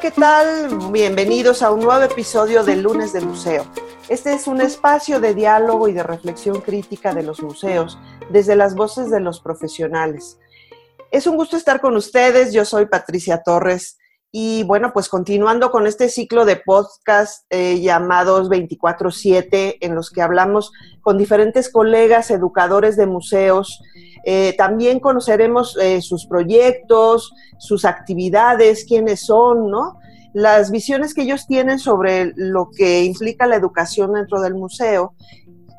¿qué tal? Bienvenidos a un nuevo episodio de Lunes de Museo. Este es un espacio de diálogo y de reflexión crítica de los museos, desde las voces de los profesionales. Es un gusto estar con ustedes, yo soy Patricia Torres y bueno, pues continuando con este ciclo de podcast eh, llamados 24/7, en los que hablamos con diferentes colegas, educadores de museos, eh, también conoceremos eh, sus proyectos, sus actividades, quiénes son, ¿no? Las visiones que ellos tienen sobre lo que implica la educación dentro del museo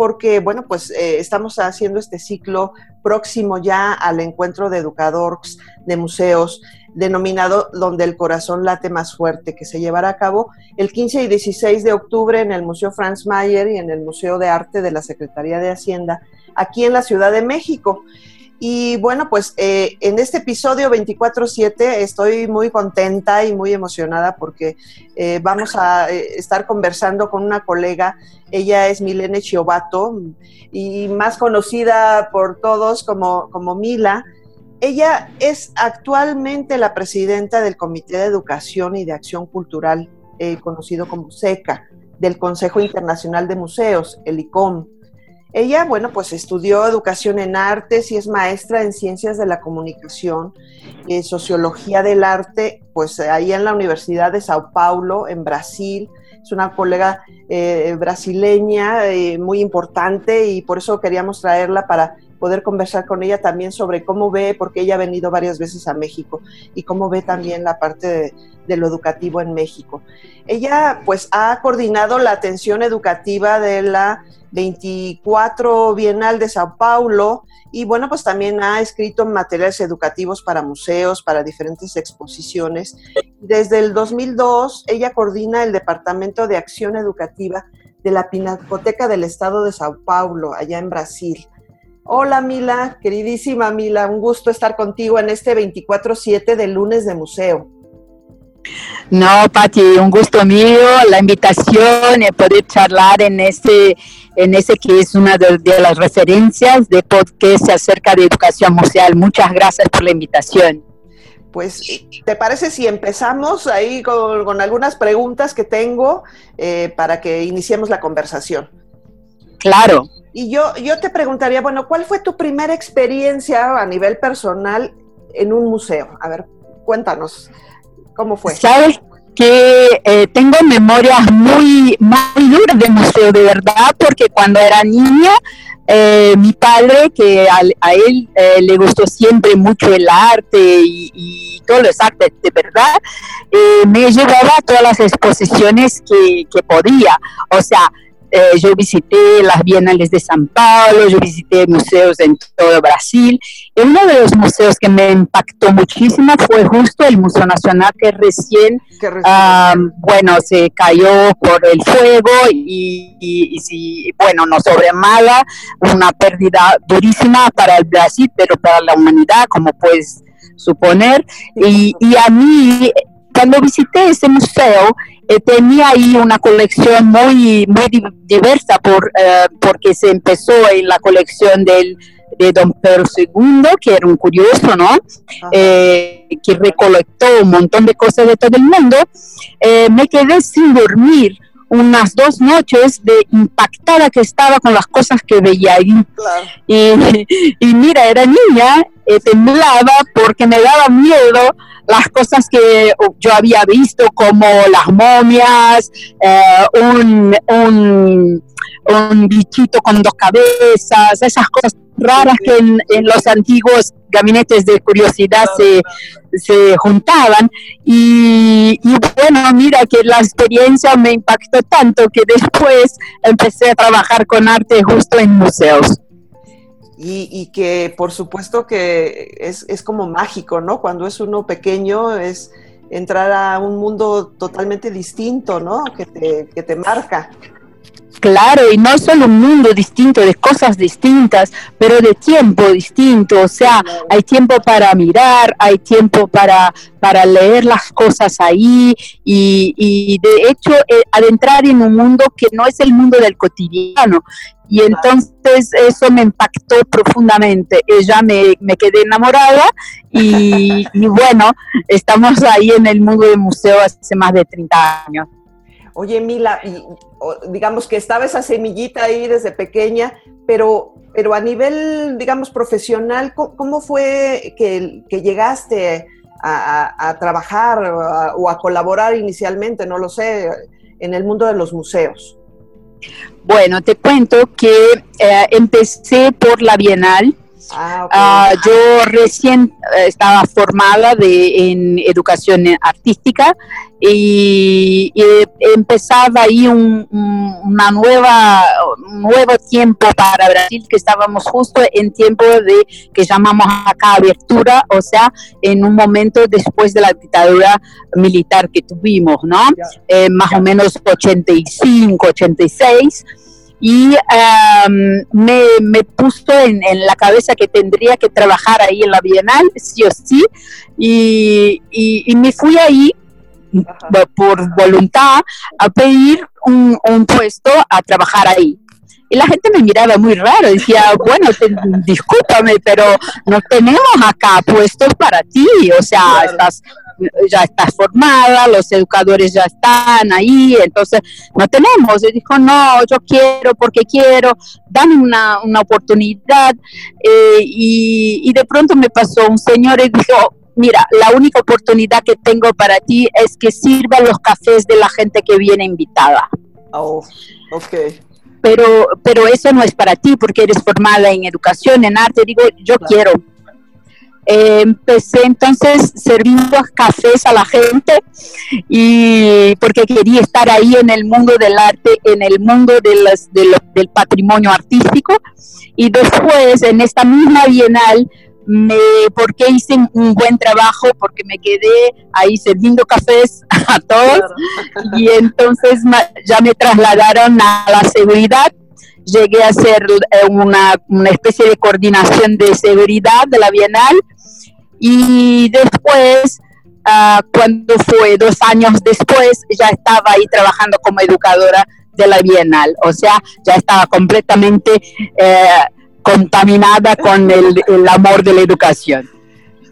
porque, bueno, pues estamos haciendo este ciclo próximo ya al encuentro de educadores de museos denominado Donde el corazón late más fuerte, que se llevará a cabo el 15 y 16 de octubre en el Museo Franz Mayer y en el Museo de Arte de la Secretaría de Hacienda, aquí en la Ciudad de México. Y bueno, pues eh, en este episodio 24-7 estoy muy contenta y muy emocionada porque eh, vamos a eh, estar conversando con una colega. Ella es Milene Chiovato y más conocida por todos como, como Mila. Ella es actualmente la presidenta del Comité de Educación y de Acción Cultural, conocido como SECA, del Consejo Internacional de Museos, el ICOM. Ella, bueno, pues estudió educación en artes y es maestra en ciencias de la comunicación, y sociología del arte, pues ahí en la Universidad de Sao Paulo, en Brasil. Es una colega eh, brasileña eh, muy importante y por eso queríamos traerla para poder conversar con ella también sobre cómo ve, porque ella ha venido varias veces a México y cómo ve también la parte de, lo educativo en México. Ella pues ha coordinado la atención educativa de la 24 Bienal de Sao Paulo y bueno, pues también ha escrito materiales educativos para museos, para diferentes exposiciones. Desde el 2002, ella coordina el Departamento de Acción Educativa de la Pinacoteca del Estado de Sao Paulo, allá en Brasil. Hola Mila, queridísima Mila, un gusto estar contigo en este 24-7 de lunes de museo. No, Pati, un gusto mío, la invitación de poder charlar en este, en ese que es una de, las referencias de podcast acerca de educación museal. Muchas gracias por la invitación. Pues, ¿te parece si empezamos ahí con, algunas preguntas que tengo eh, para que iniciemos la conversación? Claro. Y yo, yo te preguntaría, bueno, ¿cuál fue tu primera experiencia a nivel personal en un museo? A ver, cuéntanos, ¿cómo fue? Sabes que eh, tengo memorias muy, muy duras de museo, de verdad, porque cuando era niña, eh, mi padre, que a, él eh, le gustó siempre mucho el arte y, y todos los artes de verdad, me llevaba a todas las exposiciones que, que podía. O sea, eh, yo visité las bienales de San Paulo, yo visité museos en todo Brasil. Y uno de los museos que me impactó muchísimo fue justo el Museo Nacional que recién, ah, bueno, se cayó por el fuego y, y, bueno, no sobre mala, una pérdida durísima para el Brasil, pero para la humanidad, como puedes suponer. Y, y a mí, cuando visité ese museo, eh, tenía ahí una colección muy, muy diversa por, eh, porque se empezó en la colección del, de don Pedro II, que era un curioso, ¿no? Eh, que recolectó un montón de cosas de todo el mundo. me quedé sin dormir unas dos noches de impactada que estaba con las cosas que veía ahí. Y, y, mira, era niña, temblaba porque me daba miedo las cosas que yo había visto como las momias, eh, un, un, bichito con dos cabezas, esas cosas raras que en, los antiguos gabinetes de curiosidad se, se juntaban. Y, y, bueno, mira que la experiencia me impactó tanto que después empecé a trabajar con arte justo en museos y, que por supuesto que es, como mágico, ¿no? Cuando es uno pequeño es entrar a un mundo totalmente distinto, ¿no? Que te, que te marca. Claro, y no solo un mundo distinto, de cosas distintas, pero de tiempo distinto. O sea, hay tiempo para mirar, hay tiempo para, para leer las cosas ahí y, y de hecho eh, adentrar en un mundo que no es el mundo del cotidiano. Y entonces eso me impactó profundamente. Ella me, me quedé enamorada y, y bueno, estamos ahí en el mundo del museo hace más de 30 años. Oye, Mila, digamos que estaba esa semillita ahí desde pequeña, pero, pero a nivel, digamos, profesional, ¿cómo, fue que, llegaste a, trabajar o a, colaborar inicialmente, no lo sé, en el mundo de los museos? Bueno, te cuento que eh, empecé por la Bienal Ah, ah, yo recién eh, estaba formada de, en educación artística y, empezaba ahí un, una nueva, nuevo tiempo para Brasil, que estábamos justo en tiempo de que llamamos acá abertura, o sea, en un momento después de la dictadura militar que tuvimos, ¿no? Eh, más o menos 85, 86 y me, me, puso en, la cabeza que tendría que trabajar ahí en la Bienal, sí o sí, y, y, me fui ahí por voluntad a pedir un, un, puesto a trabajar ahí. Y la gente me miraba muy raro, decía, bueno, discúlpame, pero no tenemos acá puestos para ti, o sea, estás ya estás formada, los educadores ya están ahí, entonces no tenemos. Y dijo, no, yo quiero porque quiero, dame una, oportunidad. Eh, y, y de pronto me pasó un señor y dijo, mira, la única oportunidad que tengo para ti es que sirva los cafés de la gente que viene invitada. Oh, ok. Pero, pero eso no es para ti porque eres formada en educación, en arte. Digo, yo quiero, eh, empecé entonces servindo cafés a la gente y porque quería estar ahí en el mundo del arte, en el mundo del patrimonio artístico. Y después en esta misma bienal me, porque hice un buen trabajo, porque me quedé ahí sirviendo cafés a todos. Y entonces ya me trasladaron a la seguridad llegué a hacer eh, una, una, especie de coordinación de seguridad de la Bienal. Y después, uh, cuando fue dos años después, ya estaba ahí trabajando como educadora de la Bienal, o sea, ya estaba completamente eh, contaminada con el, el, amor de la educación.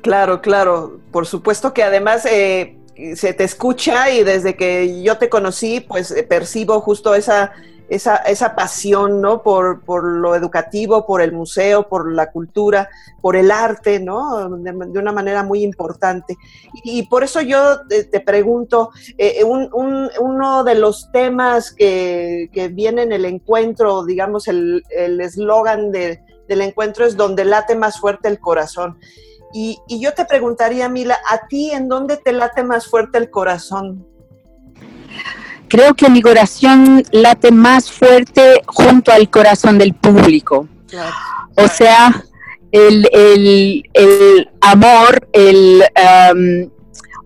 Claro, claro, por supuesto que además... Eh, se te escucha y desde que yo te conocí, pues percibo justo esa, esa, esa pasión, ¿no? Por, por, lo educativo, por el museo, por la cultura, por el arte, ¿no? De, una manera muy importante. Y, por eso yo te, pregunto, eh, un, uno de los temas que, que, viene en el encuentro, digamos, el eslogan de, del encuentro es donde late más fuerte el corazón. Y, y yo te preguntaría, Mila, ¿a ti en dónde te late más fuerte el corazón? Creo que mi corazón late más fuerte junto al corazón del público. O sea, el, amor, el um,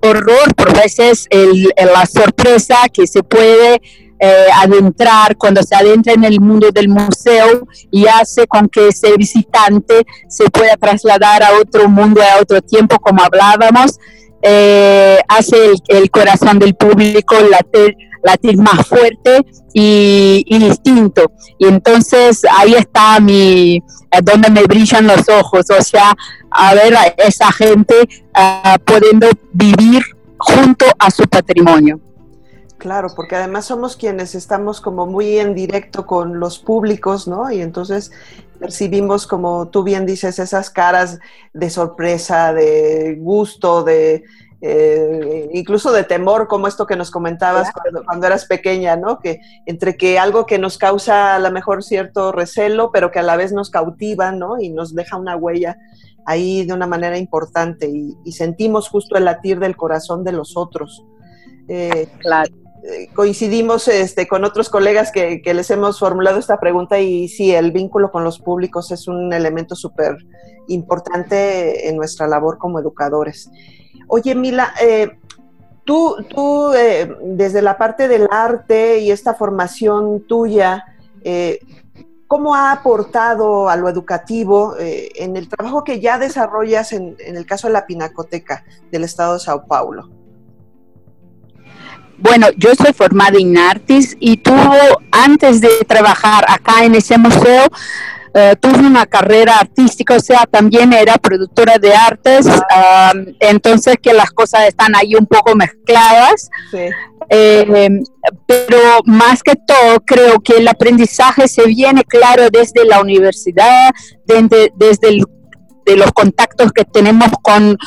horror, por veces el, la sorpresa que se puede eh, adentrar cuando se adentra en el mundo del museo y hace con que ese visitante se pueda trasladar a otro mundo, a otro tiempo, como hablábamos, eh, hace el, corazón del público latir latir más fuerte y, distinto. Y entonces ahí está mi, eh, donde me brillan los ojos, o sea, a ver a esa gente uh, pudiendo vivir junto a su patrimonio. Claro, porque además somos quienes estamos como muy en directo con los públicos, ¿no? Y entonces percibimos, como tú bien dices, esas caras de sorpresa, de gusto, de, eh, incluso de temor, como esto que nos comentabas cuando, eras pequeña, ¿no? Que entre que algo que nos causa a lo mejor cierto recelo, pero que a la vez nos cautiva, ¿no? Y nos deja una huella ahí de una manera importante y, sentimos justo el latir del corazón de los otros. Eh, eh, coincidimos este, con otros colegas que, que, les hemos formulado esta pregunta y sí, el vínculo con los públicos es un elemento súper importante en nuestra labor como educadores. Oye, Mila, eh, tú, tú eh, desde la parte del arte y esta formación tuya, ¿Cómo ha aportado a lo educativo en el trabajo que ya desarrollas en, el caso de la Pinacoteca del Estado de Sao Paulo? Bueno, yo soy formada en artes y tuvo, antes de trabajar acá en ese museo, eh, tuve una carrera artística, o sea, también era productora de artes, entonces que las cosas están ahí un poco mezcladas. Eh, pero más que todo, creo que el aprendizaje se viene claro desde la universidad, desde, desde el de los contactos que tenemos con,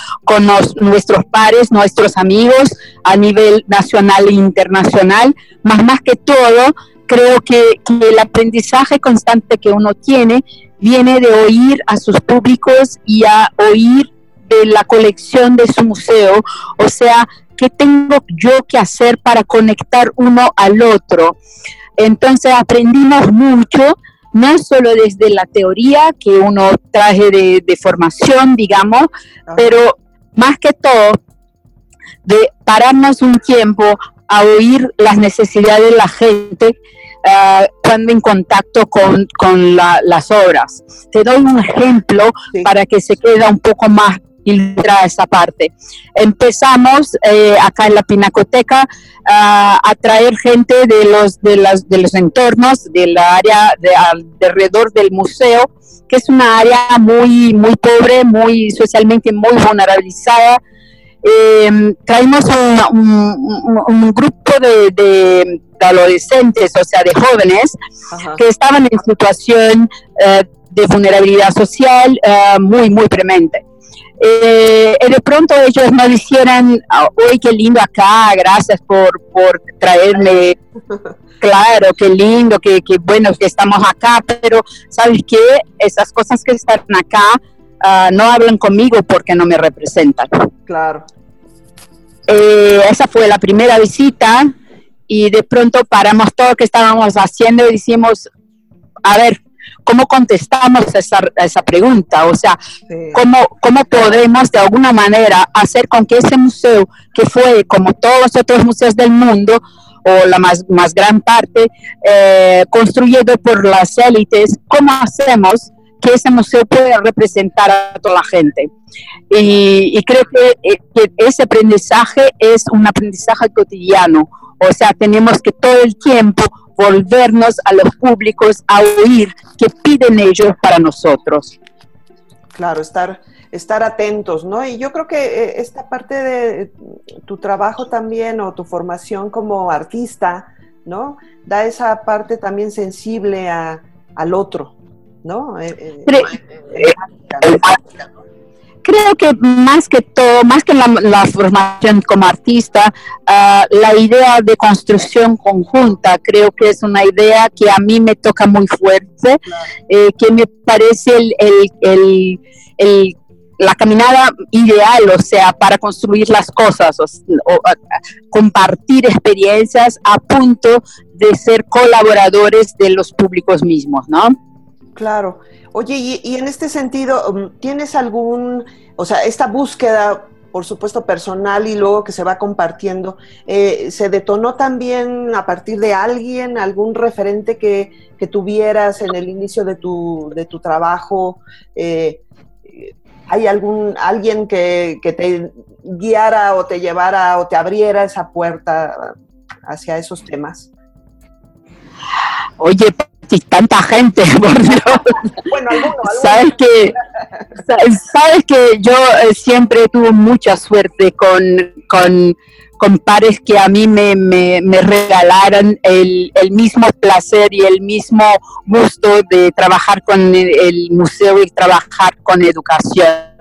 nuestros pares, nuestros amigos a nivel nacional e internacional, más más que todo, creo que, el aprendizaje constante que uno tiene viene de oír a sus públicos y a oír de la colección de su museo, o sea, ¿qué tengo yo que hacer para conectar uno al otro? Entonces aprendimos mucho no solo desde la teoría que uno traje de, formación, digamos, pero más que todo de pararnos un tiempo a oír las necesidades de la gente ah, cuando en contacto con, las obras. Te doy un ejemplo para que se quede un poco más ilustra esa parte. Empezamos eh, acá en la Pinacoteca a traer gente de los, de, las, de los entornos, del área de, alrededor del museo, que es una área muy, muy pobre, muy socialmente muy vulnerabilizada. Eh, traemos un, grupo de, adolescentes, o sea, de jóvenes, que estaban en situación eh, de vulnerabilidad social muy, muy premente. Eh, de pronto ellos no dijeran, uy, qué lindo acá, gracias por, por traerme, claro, qué lindo, qué, qué, bueno que estamos acá, pero ¿sabes qué? Esas cosas que están acá ah, no hablan conmigo porque no me representan. Claro. Eh, esa fue la primera visita y de pronto paramos todo lo que estábamos haciendo y decimos, a ver, ¿Cómo contestamos esa, esa pregunta? O sea, ¿cómo, ¿cómo podemos de alguna manera hacer con que ese museo, que fue como todos los otros museos del mundo, o la más, más gran parte, eh, construido por las élites, ¿cómo hacemos que ese museo pueda representar a toda la gente? Y, creo que, eh, que, ese aprendizaje es un aprendizaje cotidiano, o sea, tenemos que todo el tiempo volvernos a los públicos a oír qué piden ellos para nosotros. Claro, estar, estar atentos, ¿no? Y yo creo que eh, esta parte de tu trabajo también o tu formación como artista, ¿no? Da esa parte también sensible al otro, ¿no? Eh, eh, creo que más que todo, más que la, formación como artista, ah, la idea de construcción conjunta creo que es una idea que a mí me toca muy fuerte, eh, que me parece el, la caminada ideal, o sea, para construir las cosas, o, compartir experiencias a punto de ser colaboradores de los públicos mismos, ¿no? Claro. Oye, y, en este sentido, um, ¿tienes algún, o sea, esta búsqueda, por supuesto, personal y luego que se va compartiendo, eh, ¿se detonó también a partir de alguien, algún referente que, tuvieras en el inicio de tu, de tu trabajo? Eh, ¿Hay algún, alguien que, que te guiara o te llevara o te abriera esa puerta hacia esos temas? Oye, tanta gente, por Dios. Bueno, Sabes que, sabes que yo eh, siempre tuve mucha suerte con, con, pares que a mí me, me, regalaron el, mismo placer y el mismo gusto de trabajar con el, museo y trabajar con educación.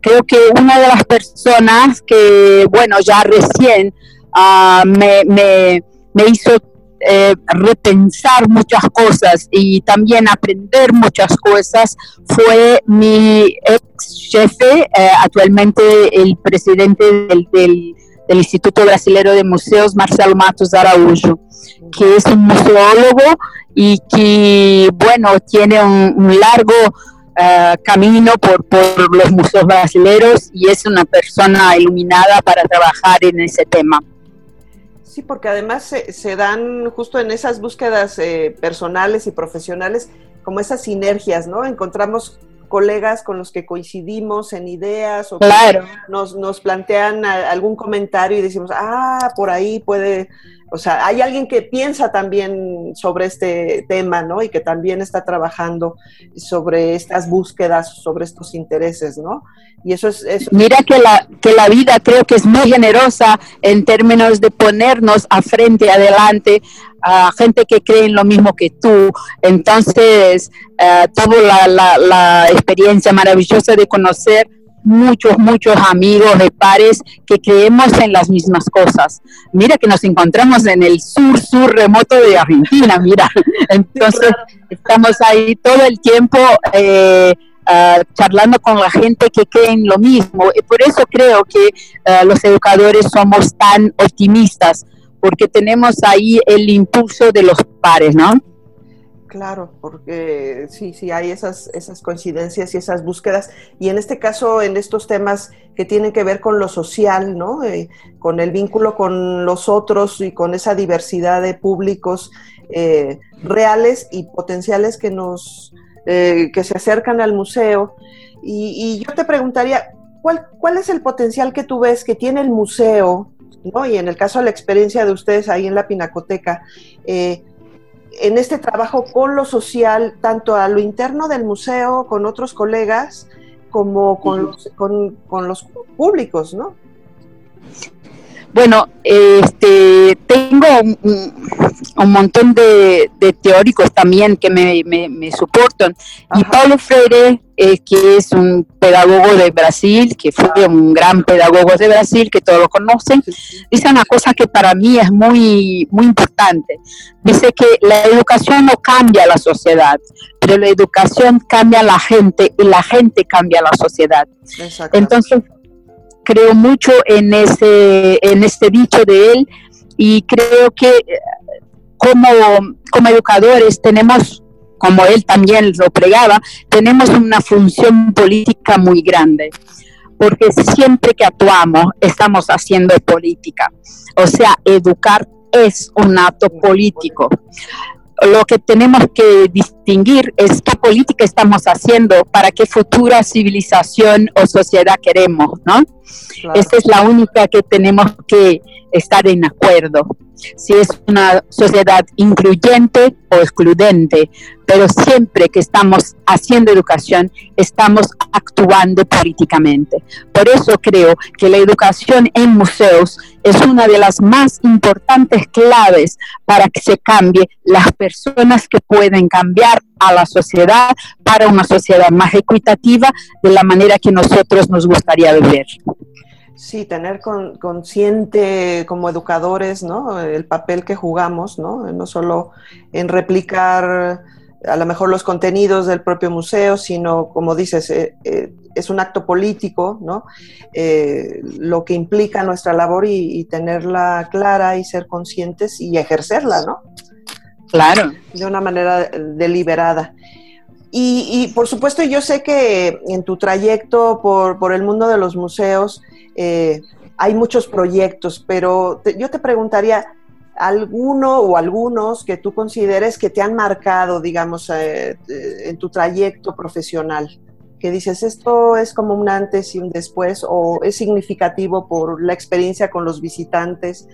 Creo que una de las personas que, bueno, ya recién ah, me, me, me hizo eh, repensar muchas cosas y también aprender muchas cosas fue mi ex jefe, eh, actualmente el presidente del, del, Instituto Brasilero de Museos, Marcelo Matos Araújo, que es un museólogo y que, bueno, tiene un, largo eh, camino por, por los museos brasileños y es una persona iluminada para trabajar en ese tema. Sí, porque además se, dan justo en esas búsquedas eh, personales y profesionales como esas sinergias, ¿no? Encontramos colegas con los que coincidimos en ideas o claro. nos, nos plantean algún comentario y decimos, ah, por ahí puede, o sea, hay alguien que piensa también sobre este tema, ¿no? Y que también está trabajando sobre estas búsquedas, sobre estos intereses, ¿no? Y eso es... Eso. Mira que la, que la vida creo que es muy generosa en términos de ponernos a frente, adelante, a gente que cree en lo mismo que tú. Entonces, uh, toda la, la, la experiencia maravillosa de conocer muchos, muchos amigos de pares que creemos en las mismas cosas. Mira que nos encontramos en el sur, sur remoto de Argentina, mira. Entonces, estamos ahí todo el tiempo eh, uh, charlando con la gente que cree en lo mismo. Y por eso creo que uh, los educadores somos tan optimistas, porque tenemos ahí el impulso de los pares, ¿no? Claro, porque sí, sí, hay esas, esas coincidencias y esas búsquedas. Y en este caso, en estos temas que tienen que ver con lo social, ¿no? Eh, con el vínculo con los otros y con esa diversidad de públicos eh, reales y potenciales que nos, eh, que se acercan al museo. Y, y, yo te preguntaría, ¿cuál, ¿cuál es el potencial que tú ves que tiene el museo? ¿No? Y en el caso de la experiencia de ustedes ahí en la Pinacoteca, eh, en este trabajo con lo social, tanto a lo interno del museo, con otros colegas, como con, los, con, con los públicos, ¿no? Bueno, este, tengo un, un montón de, de, teóricos también que me, me, me soportan. Ajá. Y Paulo Freire, eh, que es un pedagogo de Brasil, que fue un gran pedagogo de Brasil, que todos lo conocen, dice una cosa que para mí es muy, muy importante. Dice que la educación no cambia la sociedad, pero la educación cambia a la gente y la gente cambia a la sociedad. Entonces, creo mucho en ese en este dicho de él y creo que como, como educadores tenemos como él también lo pregaba, tenemos una función política muy grande, porque siempre que actuamos estamos haciendo política. O sea, educar es un acto político lo que tenemos que distinguir es qué política estamos haciendo, para qué futura civilización o sociedad queremos, ¿no? Claro. Esa es la única que tenemos que estar en acuerdo. Si es una sociedad incluyente o excluyente, pero siempre que estamos haciendo educación, estamos actuando políticamente. Por eso creo que la educación en museos es una de las más importantes claves para que se cambie las personas que pueden cambiar a la sociedad para una sociedad más equitativa de la manera que nosotros nos gustaría vivir. Sí, tener con, consciente como educadores, ¿no? El papel que jugamos, ¿no? No solo en replicar a lo mejor los contenidos del propio museo, sino, como dices, eh, eh, es un acto político, ¿no? Eh, lo que implica nuestra labor y, y, tenerla clara y ser conscientes y ejercerla, ¿no? Claro. De una manera deliberada. Y, por supuesto, yo sé que en tu trayecto por, por el mundo de los museos eh, hay muchos proyectos, pero yo te preguntaría, ¿alguno o algunos que tú consideres que te han marcado, digamos, eh, en tu trayecto profesional? Que dices, esto es como un antes y un después, o es significativo por la experiencia con los visitantes,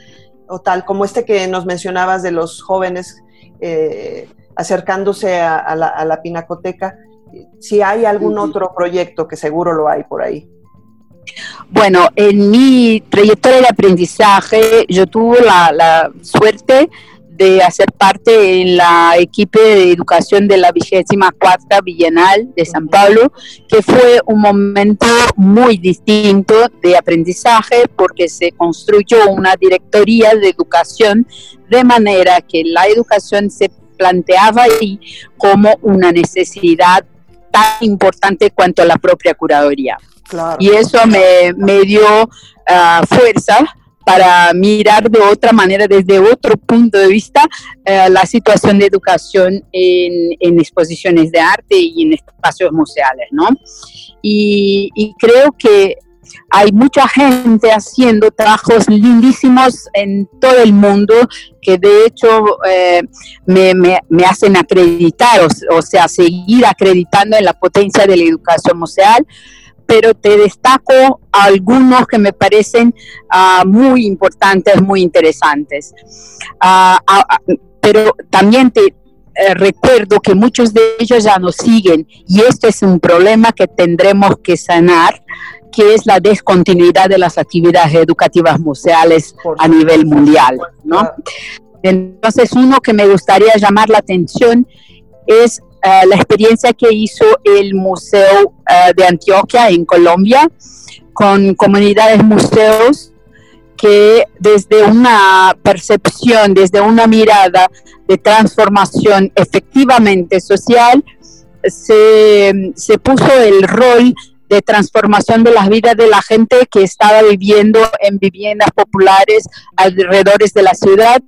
o tal, como este que nos mencionabas de los jóvenes. Eh, acercándose a, a, la, a, la, pinacoteca, si hay algún otro proyecto, que seguro lo hay por ahí. Bueno, en mi trayectoria de aprendizaje yo tuve la, la suerte de hacer parte en la equipo de educación de la vigésima cuarta Bienal de San Pablo, que fue un momento muy distinto de aprendizaje porque se construyó una directoría de educación de manera que la educación se planteaba ahí como una necesidad tan importante cuanto a la propia curaduría. Claro. Y eso me, me dio uh, fuerza para mirar de otra manera, desde otro punto de vista, uh, la situación de educación en, exposiciones de arte y en espacios museales, ¿no? Y, creo que hay mucha gente haciendo trabajos lindísimos en todo el mundo que de hecho eh, me, hacen acreditar, o, sea, seguir acreditando en la potencia de la educación museal, pero te destaco algunos que me parecen ah, muy importantes, muy interesantes. Ah, ah, pero también te, eh, recuerdo que muchos de ellos ya nos siguen y esto es un problema que tendremos que sanar que es la descontinuidad de las actividades educativas museales a nivel mundial, ¿no? Entonces, uno que me gustaría llamar la atención es eh, la experiencia que hizo el Museo eh, de Antioquia en Colombia con comunidades museos que desde una percepción, desde una mirada de transformación efectivamente social, se, se puso el rol de transformación de las vidas de la gente que estaba viviendo en viviendas populares alrededor de la ciudad.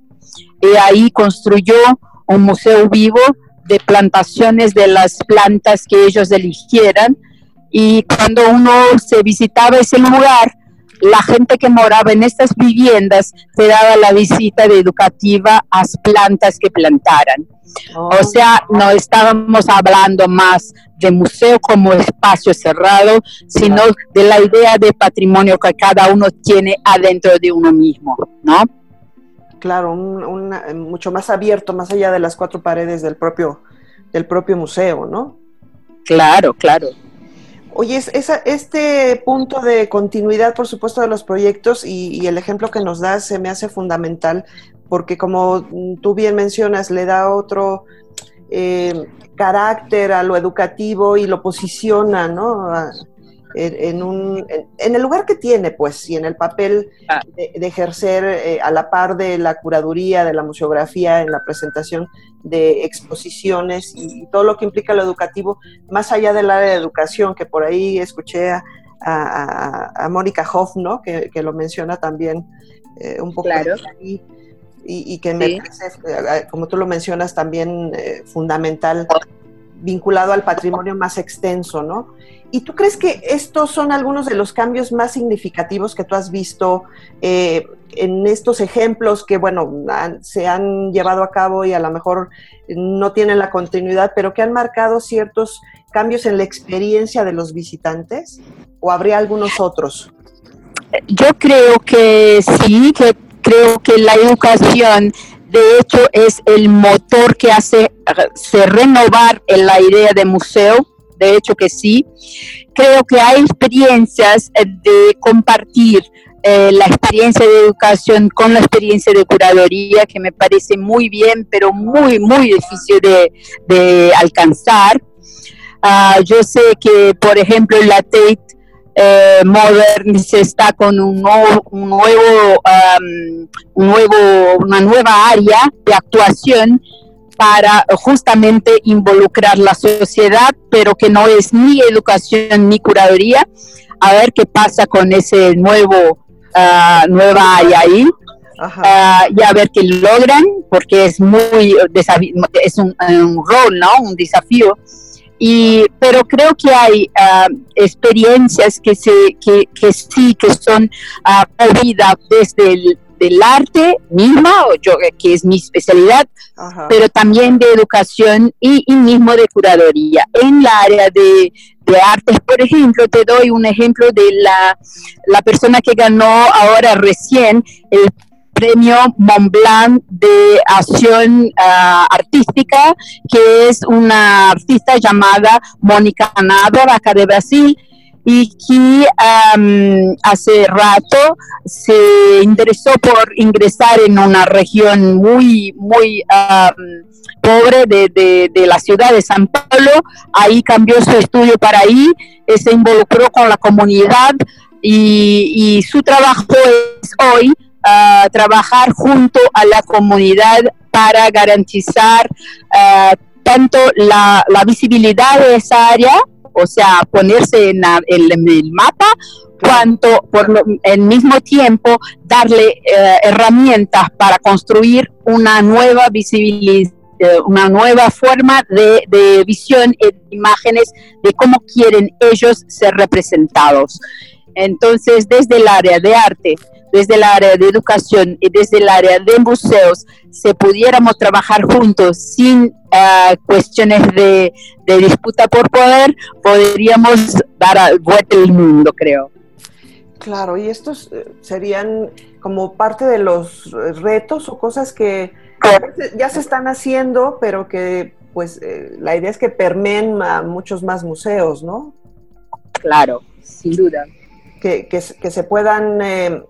Y ahí construyó un museo vivo de plantaciones de las plantas que ellos eligieran y cuando uno se visitaba ese lugar la gente que moraba en estas viviendas te daba la visita educativa a las plantas que plantaran. O oh. sea, no estábamos hablando más de museo como espacio cerrado, sino de la idea de patrimonio que cada uno tiene adentro de uno mismo, ¿no? Claro, un, mucho más abierto, más allá de las cuatro paredes del propio, del propio museo, ¿no? Claro, claro. Oye, esa, este punto de continuidad, por supuesto, de los proyectos y, el ejemplo que nos das se me hace fundamental porque como tú bien mencionas, le da otro eh, carácter a lo educativo y lo posiciona, ¿no? En, un, en, el lugar que tiene, pues, y en el papel ah. de, ejercer eh, a la par de la curaduría, de la museografía, en la presentación de exposiciones y, todo lo que implica lo educativo, más allá del área de educación, que por ahí escuché a, a, Mónica Hoff, ¿no? Que, lo menciona también eh, un poco claro. y, que me parece, eh, como tú lo mencionas, también fundamental vinculado al patrimonio más extenso, ¿no? ¿Y tú crees que estos son algunos de los cambios más significativos que tú has visto eh, en estos ejemplos que, bueno, se han llevado a cabo y a lo mejor no tienen la continuidad, pero que han marcado ciertos cambios en la experiencia de los visitantes? ¿O habría algunos otros? Yo creo que sí, que creo que la educación de hecho es el motor que hace se renovar en la idea de museo de hecho que sí. Creo que hay experiencias eh, de compartir eh, la experiencia de educación con la experiencia de curaduría que me parece muy bien, pero muy, muy difícil de, alcanzar. Ah, yo sé que, por ejemplo, la Tate eh, Modern se está con un nuevo, un nuevo, un nuevo, una nueva área de actuación para justamente involucrar la sociedad, pero que no es ni educación ni curaduría. A ver qué pasa con ese nuevo uh, nueva área ahí. Uh, y a ver qué logran, porque es muy es un, rol, ¿no? Un desafío. Y, pero creo que hay uh, experiencias que, se, que, que sí, que son uh, desde el del arte misma, yo, que es mi especialidad, pero también de educación y, mismo de curaduría. En la área de, de, artes, por ejemplo, te doy un ejemplo de la, la persona que ganó ahora recién el premio Mont Blanc de acción ah, artística, que es una artista llamada Mónica Nava, acá de Brasil, y que hace rato se interesó por ingresar en una región muy, muy pobre de, la ciudad de San Paulo. Ahí cambió su estudio para ahí, eh, se involucró con la comunidad y, su trabajo es hoy trabajar junto a la comunidad para garantizar ah, tanto la, la visibilidad de esa área, o sea, ponerse en, el mapa, cuanto por el mismo tiempo darle eh, herramientas para construir una nueva visibilidad eh, una nueva forma de, de visión de imágenes de cómo quieren ellos ser representados. Entonces, desde el área de arte, desde el área de educación y desde el área de museos, se pudiéramos trabajar juntos sin ah, cuestiones de, disputa por poder, podríamos dar vuelta el mundo, creo. Claro, y estos eh, serían como parte de los retos o cosas que ya se están haciendo, pero que pues eh, la idea es que permeen a muchos más museos, ¿no? Claro, sin duda. Que, que, se puedan eh,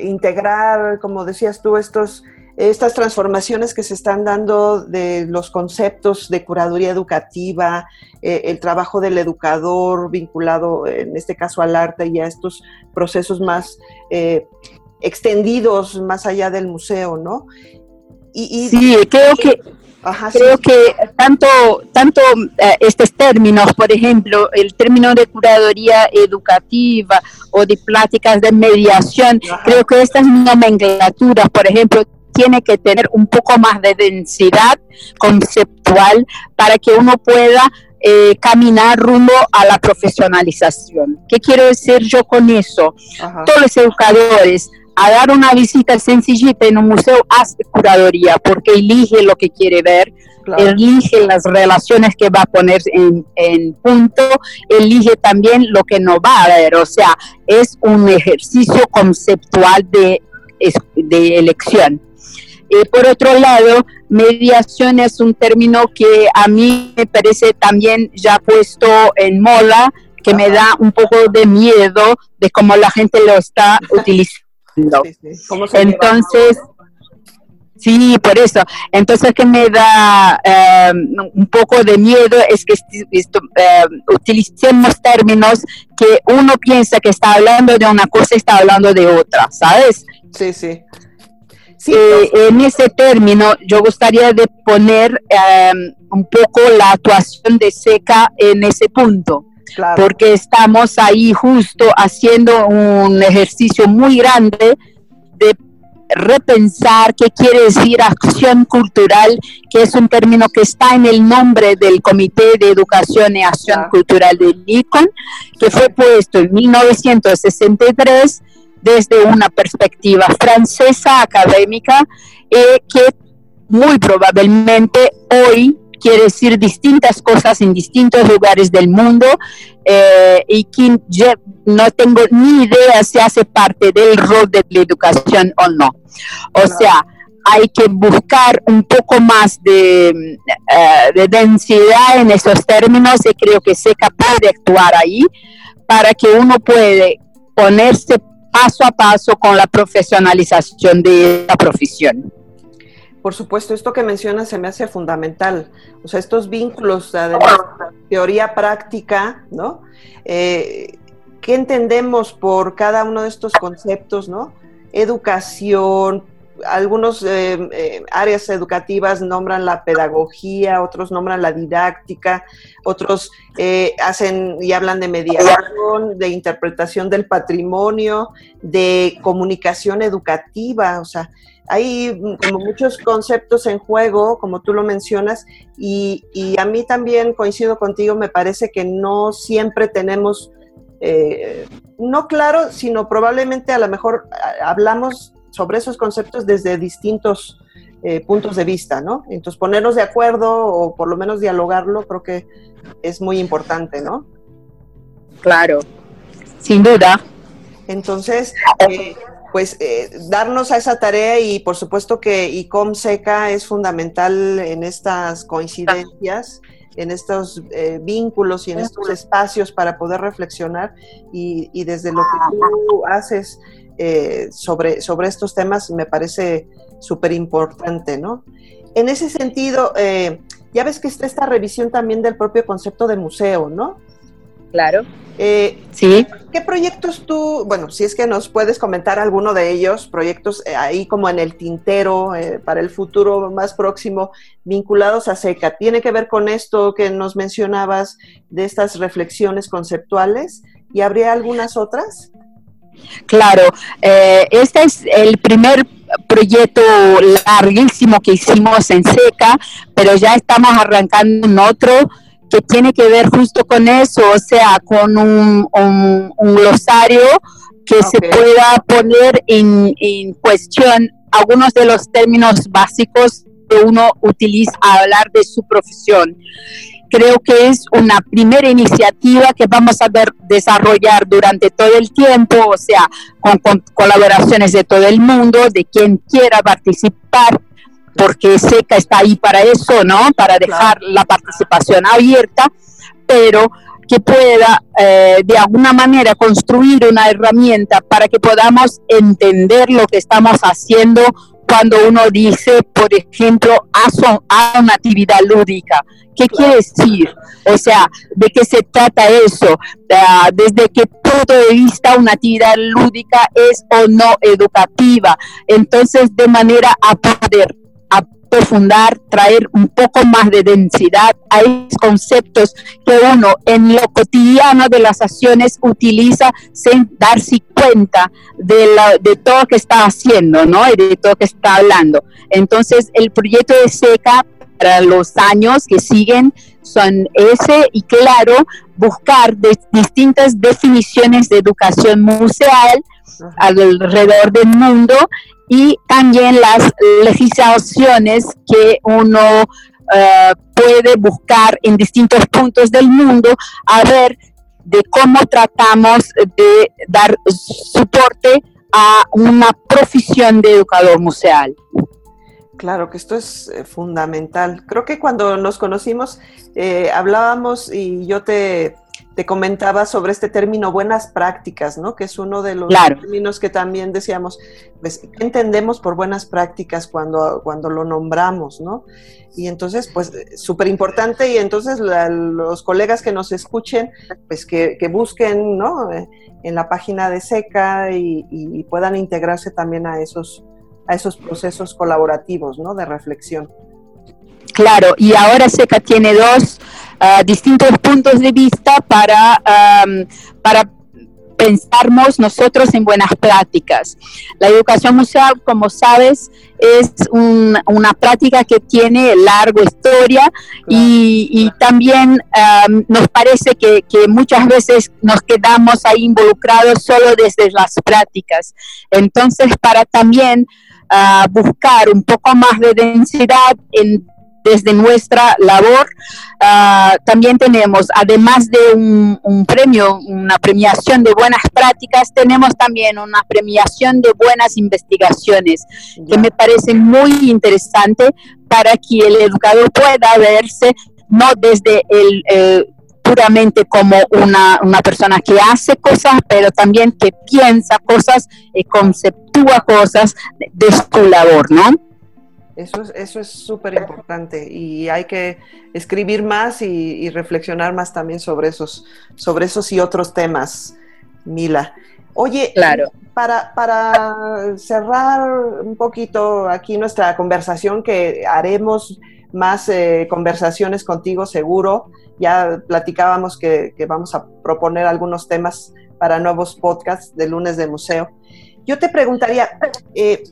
integrar, como decías tú, estos, estas transformaciones que se están dando de los conceptos de curaduría educativa, eh, el trabajo del educador vinculado, en este caso, al arte y a estos procesos más extendidos más allá del museo, ¿no? Y, sí, creo que Creo que tanto, tanto eh, estos términos, por ejemplo, el término de curaduría educativa o de pláticas de mediación, creo que estas nomenclaturas, por ejemplo, tiene que tener un poco más de densidad conceptual para que uno pueda eh, caminar rumbo a la profesionalización. ¿Qué quiero decir yo con eso? Todos los educadores a dar una visita sencillita en un museo hace curaduría porque elige lo que quiere ver, elige las relaciones que va a poner en, punto, elige también lo que no va a ver, o sea, es un ejercicio conceptual de, de elección. y por otro lado, mediación es un término que a mí me parece también ya puesto en moda, que me da un poco de miedo de cómo la gente lo está utilizando entonces, sí, por eso. Entonces, que me da eh, un poco de miedo es que eh, utilicemos términos que uno piensa que está hablando de una cosa y está hablando de otra, ¿sabes? Sí, sí. Sí, eh, en ese término, yo gustaría de poner un poco la actuación de SECA en ese punto porque estamos ahí justo haciendo un ejercicio muy grande de repensar qué quiere decir acción cultural, que es un término que está en el nombre del Comité de Educación y Acción Cultural del ICON, que fue puesto en 1963 desde una perspectiva francesa académica, eh, que muy probablemente hoy quiere decir distintas cosas en distintos lugares del mundo eh, y que no tengo ni idea si hace parte del rol de la educación o no. O sea, hay que buscar un poco más de, eh, de, densidad en esos términos y creo que sea capaz de actuar ahí para que uno puede ponerse paso a paso con la profesionalización de la profesión. Por supuesto, esto que mencionas se me hace fundamental. O sea, estos vínculos, además, teoría práctica, ¿no? Eh, ¿Qué entendemos por cada uno de estos conceptos, ¿no? Educación, algunos eh, eh, áreas educativas nombran la pedagogía, otros nombran la didáctica, otros hacen y hablan de mediación, de interpretación del patrimonio, de comunicación educativa, o sea, hay como muchos conceptos en juego, como tú lo mencionas, y, a mí también coincido contigo, me parece que no siempre tenemos, eh, no claro, sino probablemente a lo mejor hablamos sobre esos conceptos desde distintos eh, puntos de vista, ¿no? Entonces ponernos de acuerdo o por lo menos dialogarlo creo que es muy importante, ¿no? Claro, sin duda. Entonces, eh, pues eh, darnos a esa tarea y por supuesto que ICOM SECA es fundamental en estas coincidencias, en estos eh, vínculos y en estos espacios para poder reflexionar y, desde lo que tú haces eh, sobre, sobre estos temas me parece súper importante, ¿no? En ese sentido, ya ves que está esta revisión también del propio concepto de museo, ¿no? Claro. Eh, sí. ¿Qué proyectos tú, bueno, si es que nos puedes comentar alguno de ellos, proyectos eh, ahí como en el tintero eh, para el futuro más próximo, vinculados a SECA? ¿Tiene que ver con esto que nos mencionabas de estas reflexiones conceptuales? ¿Y habría algunas otras? Claro, este es el primer proyecto larguísimo que hicimos en SECA, pero ya estamos arrancando un otro que tiene que ver justo con eso, o sea, con un, un, glosario que se pueda poner en, en cuestión algunos de los términos básicos que uno utiliza a hablar de su profesión. Creo que es una primera iniciativa que vamos a ver desarrollar durante todo el tiempo, o sea, con, colaboraciones de todo el mundo, de quien quiera participar, porque SECA está ahí para eso, ¿no? Para dejar la participación abierta, pero que pueda eh, de alguna manera construir una herramienta para que podamos entender lo que estamos haciendo cuando uno dice, por ejemplo, haz, una actividad lúdica. ¿Qué quiere decir? O sea, ¿de qué se trata eso? Ah, desde qué punto de vista una actividad lúdica es o no educativa. Entonces, de manera a poder profundar, traer un poco más de densidad a esos conceptos que uno en lo cotidiano de las acciones utiliza sin darse cuenta de, la, de todo que está haciendo, ¿no? Y de todo que está hablando. Entonces, el proyecto de SECA para los años que siguen son ese y claro, buscar distintas definiciones de educación museal alrededor del mundo y también las legislaciones que uno eh, puede buscar en distintos puntos del mundo a ver de cómo tratamos de dar soporte a una profesión de educador museal. Claro que esto es eh, fundamental. Creo que cuando nos conocimos eh, hablábamos y yo te te comentaba sobre este término buenas prácticas, ¿no? Que es uno de los términos que también decíamos, pues, ¿qué entendemos por buenas prácticas cuando, cuando lo nombramos, ¿no? Y entonces, pues, súper importante y entonces los colegas que nos escuchen, pues, que, busquen, ¿no? En la página de SECA y, puedan integrarse también a esos, a esos procesos colaborativos, ¿no? De reflexión. Claro, y ahora SECA tiene dos uh, distintos puntos de vista para, um, para pensarmos nosotros en buenas prácticas. La educación museal, como sabes, es un, una práctica que tiene larga historia y, y también um, nos parece que, que, muchas veces nos quedamos ahí involucrados solo desde las prácticas. Entonces, para también uh, buscar un poco más de densidad en desde nuestra labor. Ah, también tenemos, además de un, premio, una premiación de buenas prácticas, tenemos también una premiación de buenas investigaciones, que me parece muy interesante para que el educador pueda verse no desde el... Eh, puramente como una, una, persona que hace cosas, pero también que piensa cosas y conceptúa cosas de su labor, ¿no? Eso es eso es súper importante y hay que escribir más y, reflexionar más también sobre esos, sobre esos y otros temas, Mila. Oye, claro. para, para cerrar un poquito aquí nuestra conversación, que haremos más eh, conversaciones contigo seguro, ya platicábamos que, que vamos a proponer algunos temas para nuevos podcasts de lunes de museo. Yo te preguntaría, eh,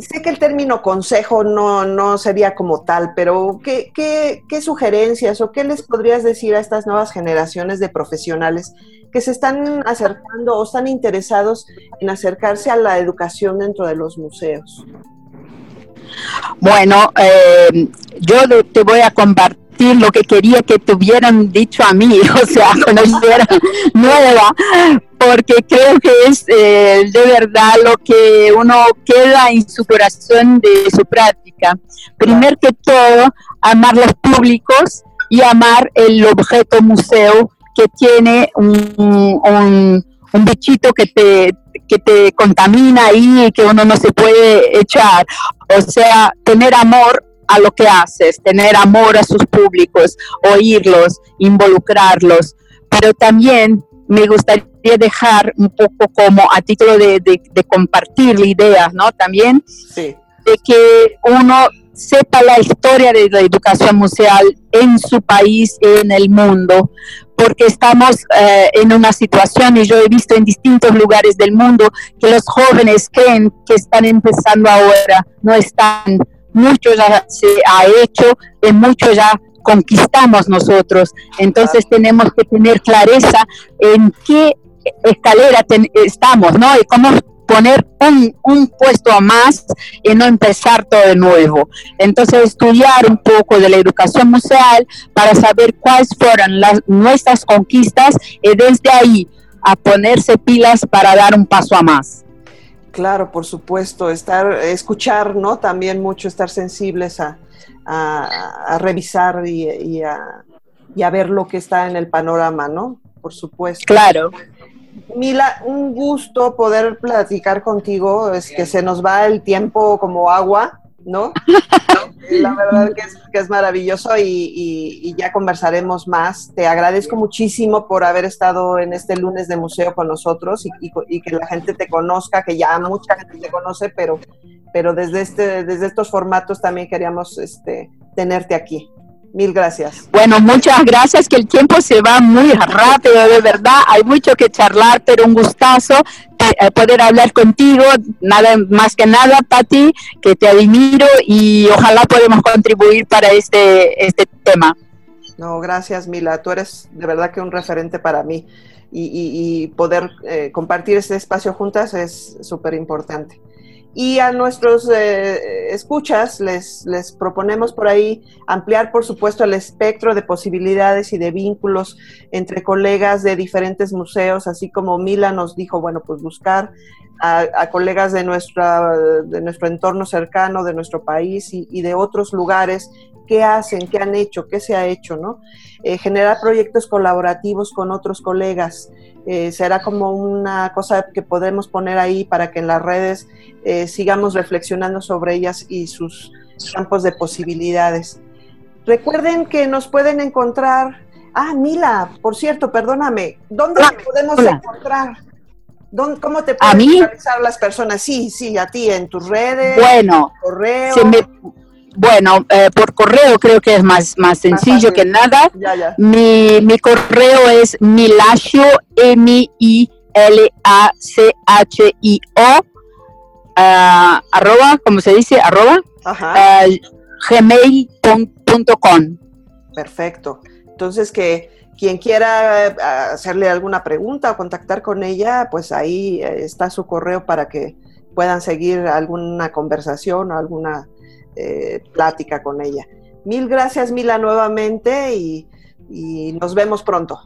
sé que el término consejo no, no sería como tal, pero ¿qué, ¿qué, sugerencias o qué les podrías decir a estas nuevas generaciones de profesionales que se están acercando o están interesados en acercarse a la educación dentro de los museos? Bueno, eh, yo te voy a compartir lo que quería que tuvieran dicho a mí, o sea, cuando yo era nueva, porque creo que es eh, de verdad lo que uno queda en su corazón de su práctica. Primero que todo, amar los públicos y amar el objeto museo que tiene un, un, bichito que te, que te contamina y que uno no se puede echar. O sea, tener amor a lo que haces, tener amor a sus públicos, oírlos, involucrarlos, pero también me gustaría dejar un poco como a título de, compartir ideas, ¿no? También de que uno sepa la historia de la educación museal en su país, en el mundo, porque estamos eh, en una situación, y yo he visto en distintos lugares del mundo, que los jóvenes creen que están empezando ahora, no están mucho ya se ha hecho, mucho ya conquistamos nosotros. Entonces tenemos que tener clareza en qué escalera estamos, ¿no? Y cómo poner un, un, puesto a más y no empezar todo de nuevo. Entonces, estudiar un poco de la educación museal para saber cuáles fueron las, nuestras conquistas y desde ahí a ponerse pilas para dar un paso a más. Claro, por supuesto, estar, escuchar, ¿no? También mucho, estar sensibles a, a, revisar y, y, a, y, a, ver lo que está en el panorama, ¿no? Por supuesto. Claro. Mila, un gusto poder platicar contigo, es que se nos va el tiempo como agua, ¿no? La verdad que es, que es maravilloso y, ya conversaremos más. Te agradezco muchísimo por haber estado en este lunes de museo con nosotros y, que la gente te conozca, que ya mucha gente te conoce, pero, pero desde, este, desde estos formatos también queríamos este, tenerte aquí. Mil gracias. Bueno, muchas gracias, que el tiempo se va muy rápido, de verdad. Hay mucho que charlar, pero un gustazo poder hablar contigo. Nada más que nada, Pati, que te admiro y ojalá podamos contribuir para este, este tema. No, gracias, Mila. Tú eres de verdad que un referente para mí y, poder eh, compartir este espacio juntas es súper importante. Y a nuestros eh, escuchas les, les proponemos por ahí ampliar, por supuesto, el espectro de posibilidades y de vínculos entre colegas de diferentes museos, así como Mila nos dijo, bueno, pues buscar a, colegas de, nuestra, de nuestro entorno cercano, de nuestro país y, de otros lugares qué hacen, qué han hecho, qué se ha hecho, ¿no? Eh, generar proyectos colaborativos con otros colegas. Eh, será como una cosa que podemos poner ahí para que en las redes eh, sigamos reflexionando sobre ellas y sus campos de posibilidades. Recuerden que nos pueden encontrar. Ah, Mila, por cierto, perdóname, ¿dónde podemos encontrar? ¿Cómo te pueden localizar las personas? Sí, sí, a ti, en tus redes. Bueno, correo. Bueno, eh, por correo creo que es más, más sencillo que nada. Mi, mi correo es milacio, M-I-L-A-C-H-I-O, ah, arroba, como se dice, arroba, ah, gmail.com. Perfecto. Entonces, que quien quiera eh, hacerle alguna pregunta o contactar con ella, pues ahí eh, está su correo para que puedan seguir alguna conversación o alguna eh, plática con ella. Mil gracias, Mila, nuevamente y, nos vemos pronto.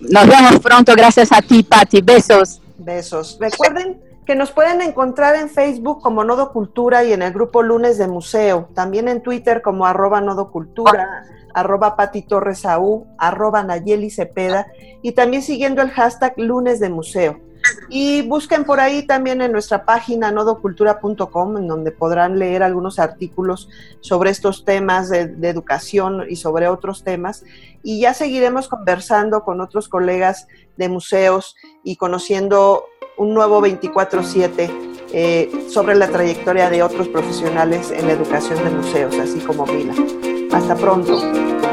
Nos vemos pronto, gracias a ti, Patti. Besos. Besos. Recuerden que nos pueden encontrar en Facebook como Nodo Cultura y en el grupo Lunes de Museo. También en Twitter como arroba Nodo Cultura, arroba Pati Torres arroba Nayeli Cepeda y también siguiendo el hashtag Lunes de Museo. Y busquen por ahí también en nuestra página nodocultura.com, en donde podrán leer algunos artículos sobre estos temas de, educación y sobre otros temas. Y ya seguiremos conversando con otros colegas de museos y conociendo un nuevo 24-7 eh, sobre la trayectoria de otros profesionales en la educación de museos, así como Mila. Hasta pronto.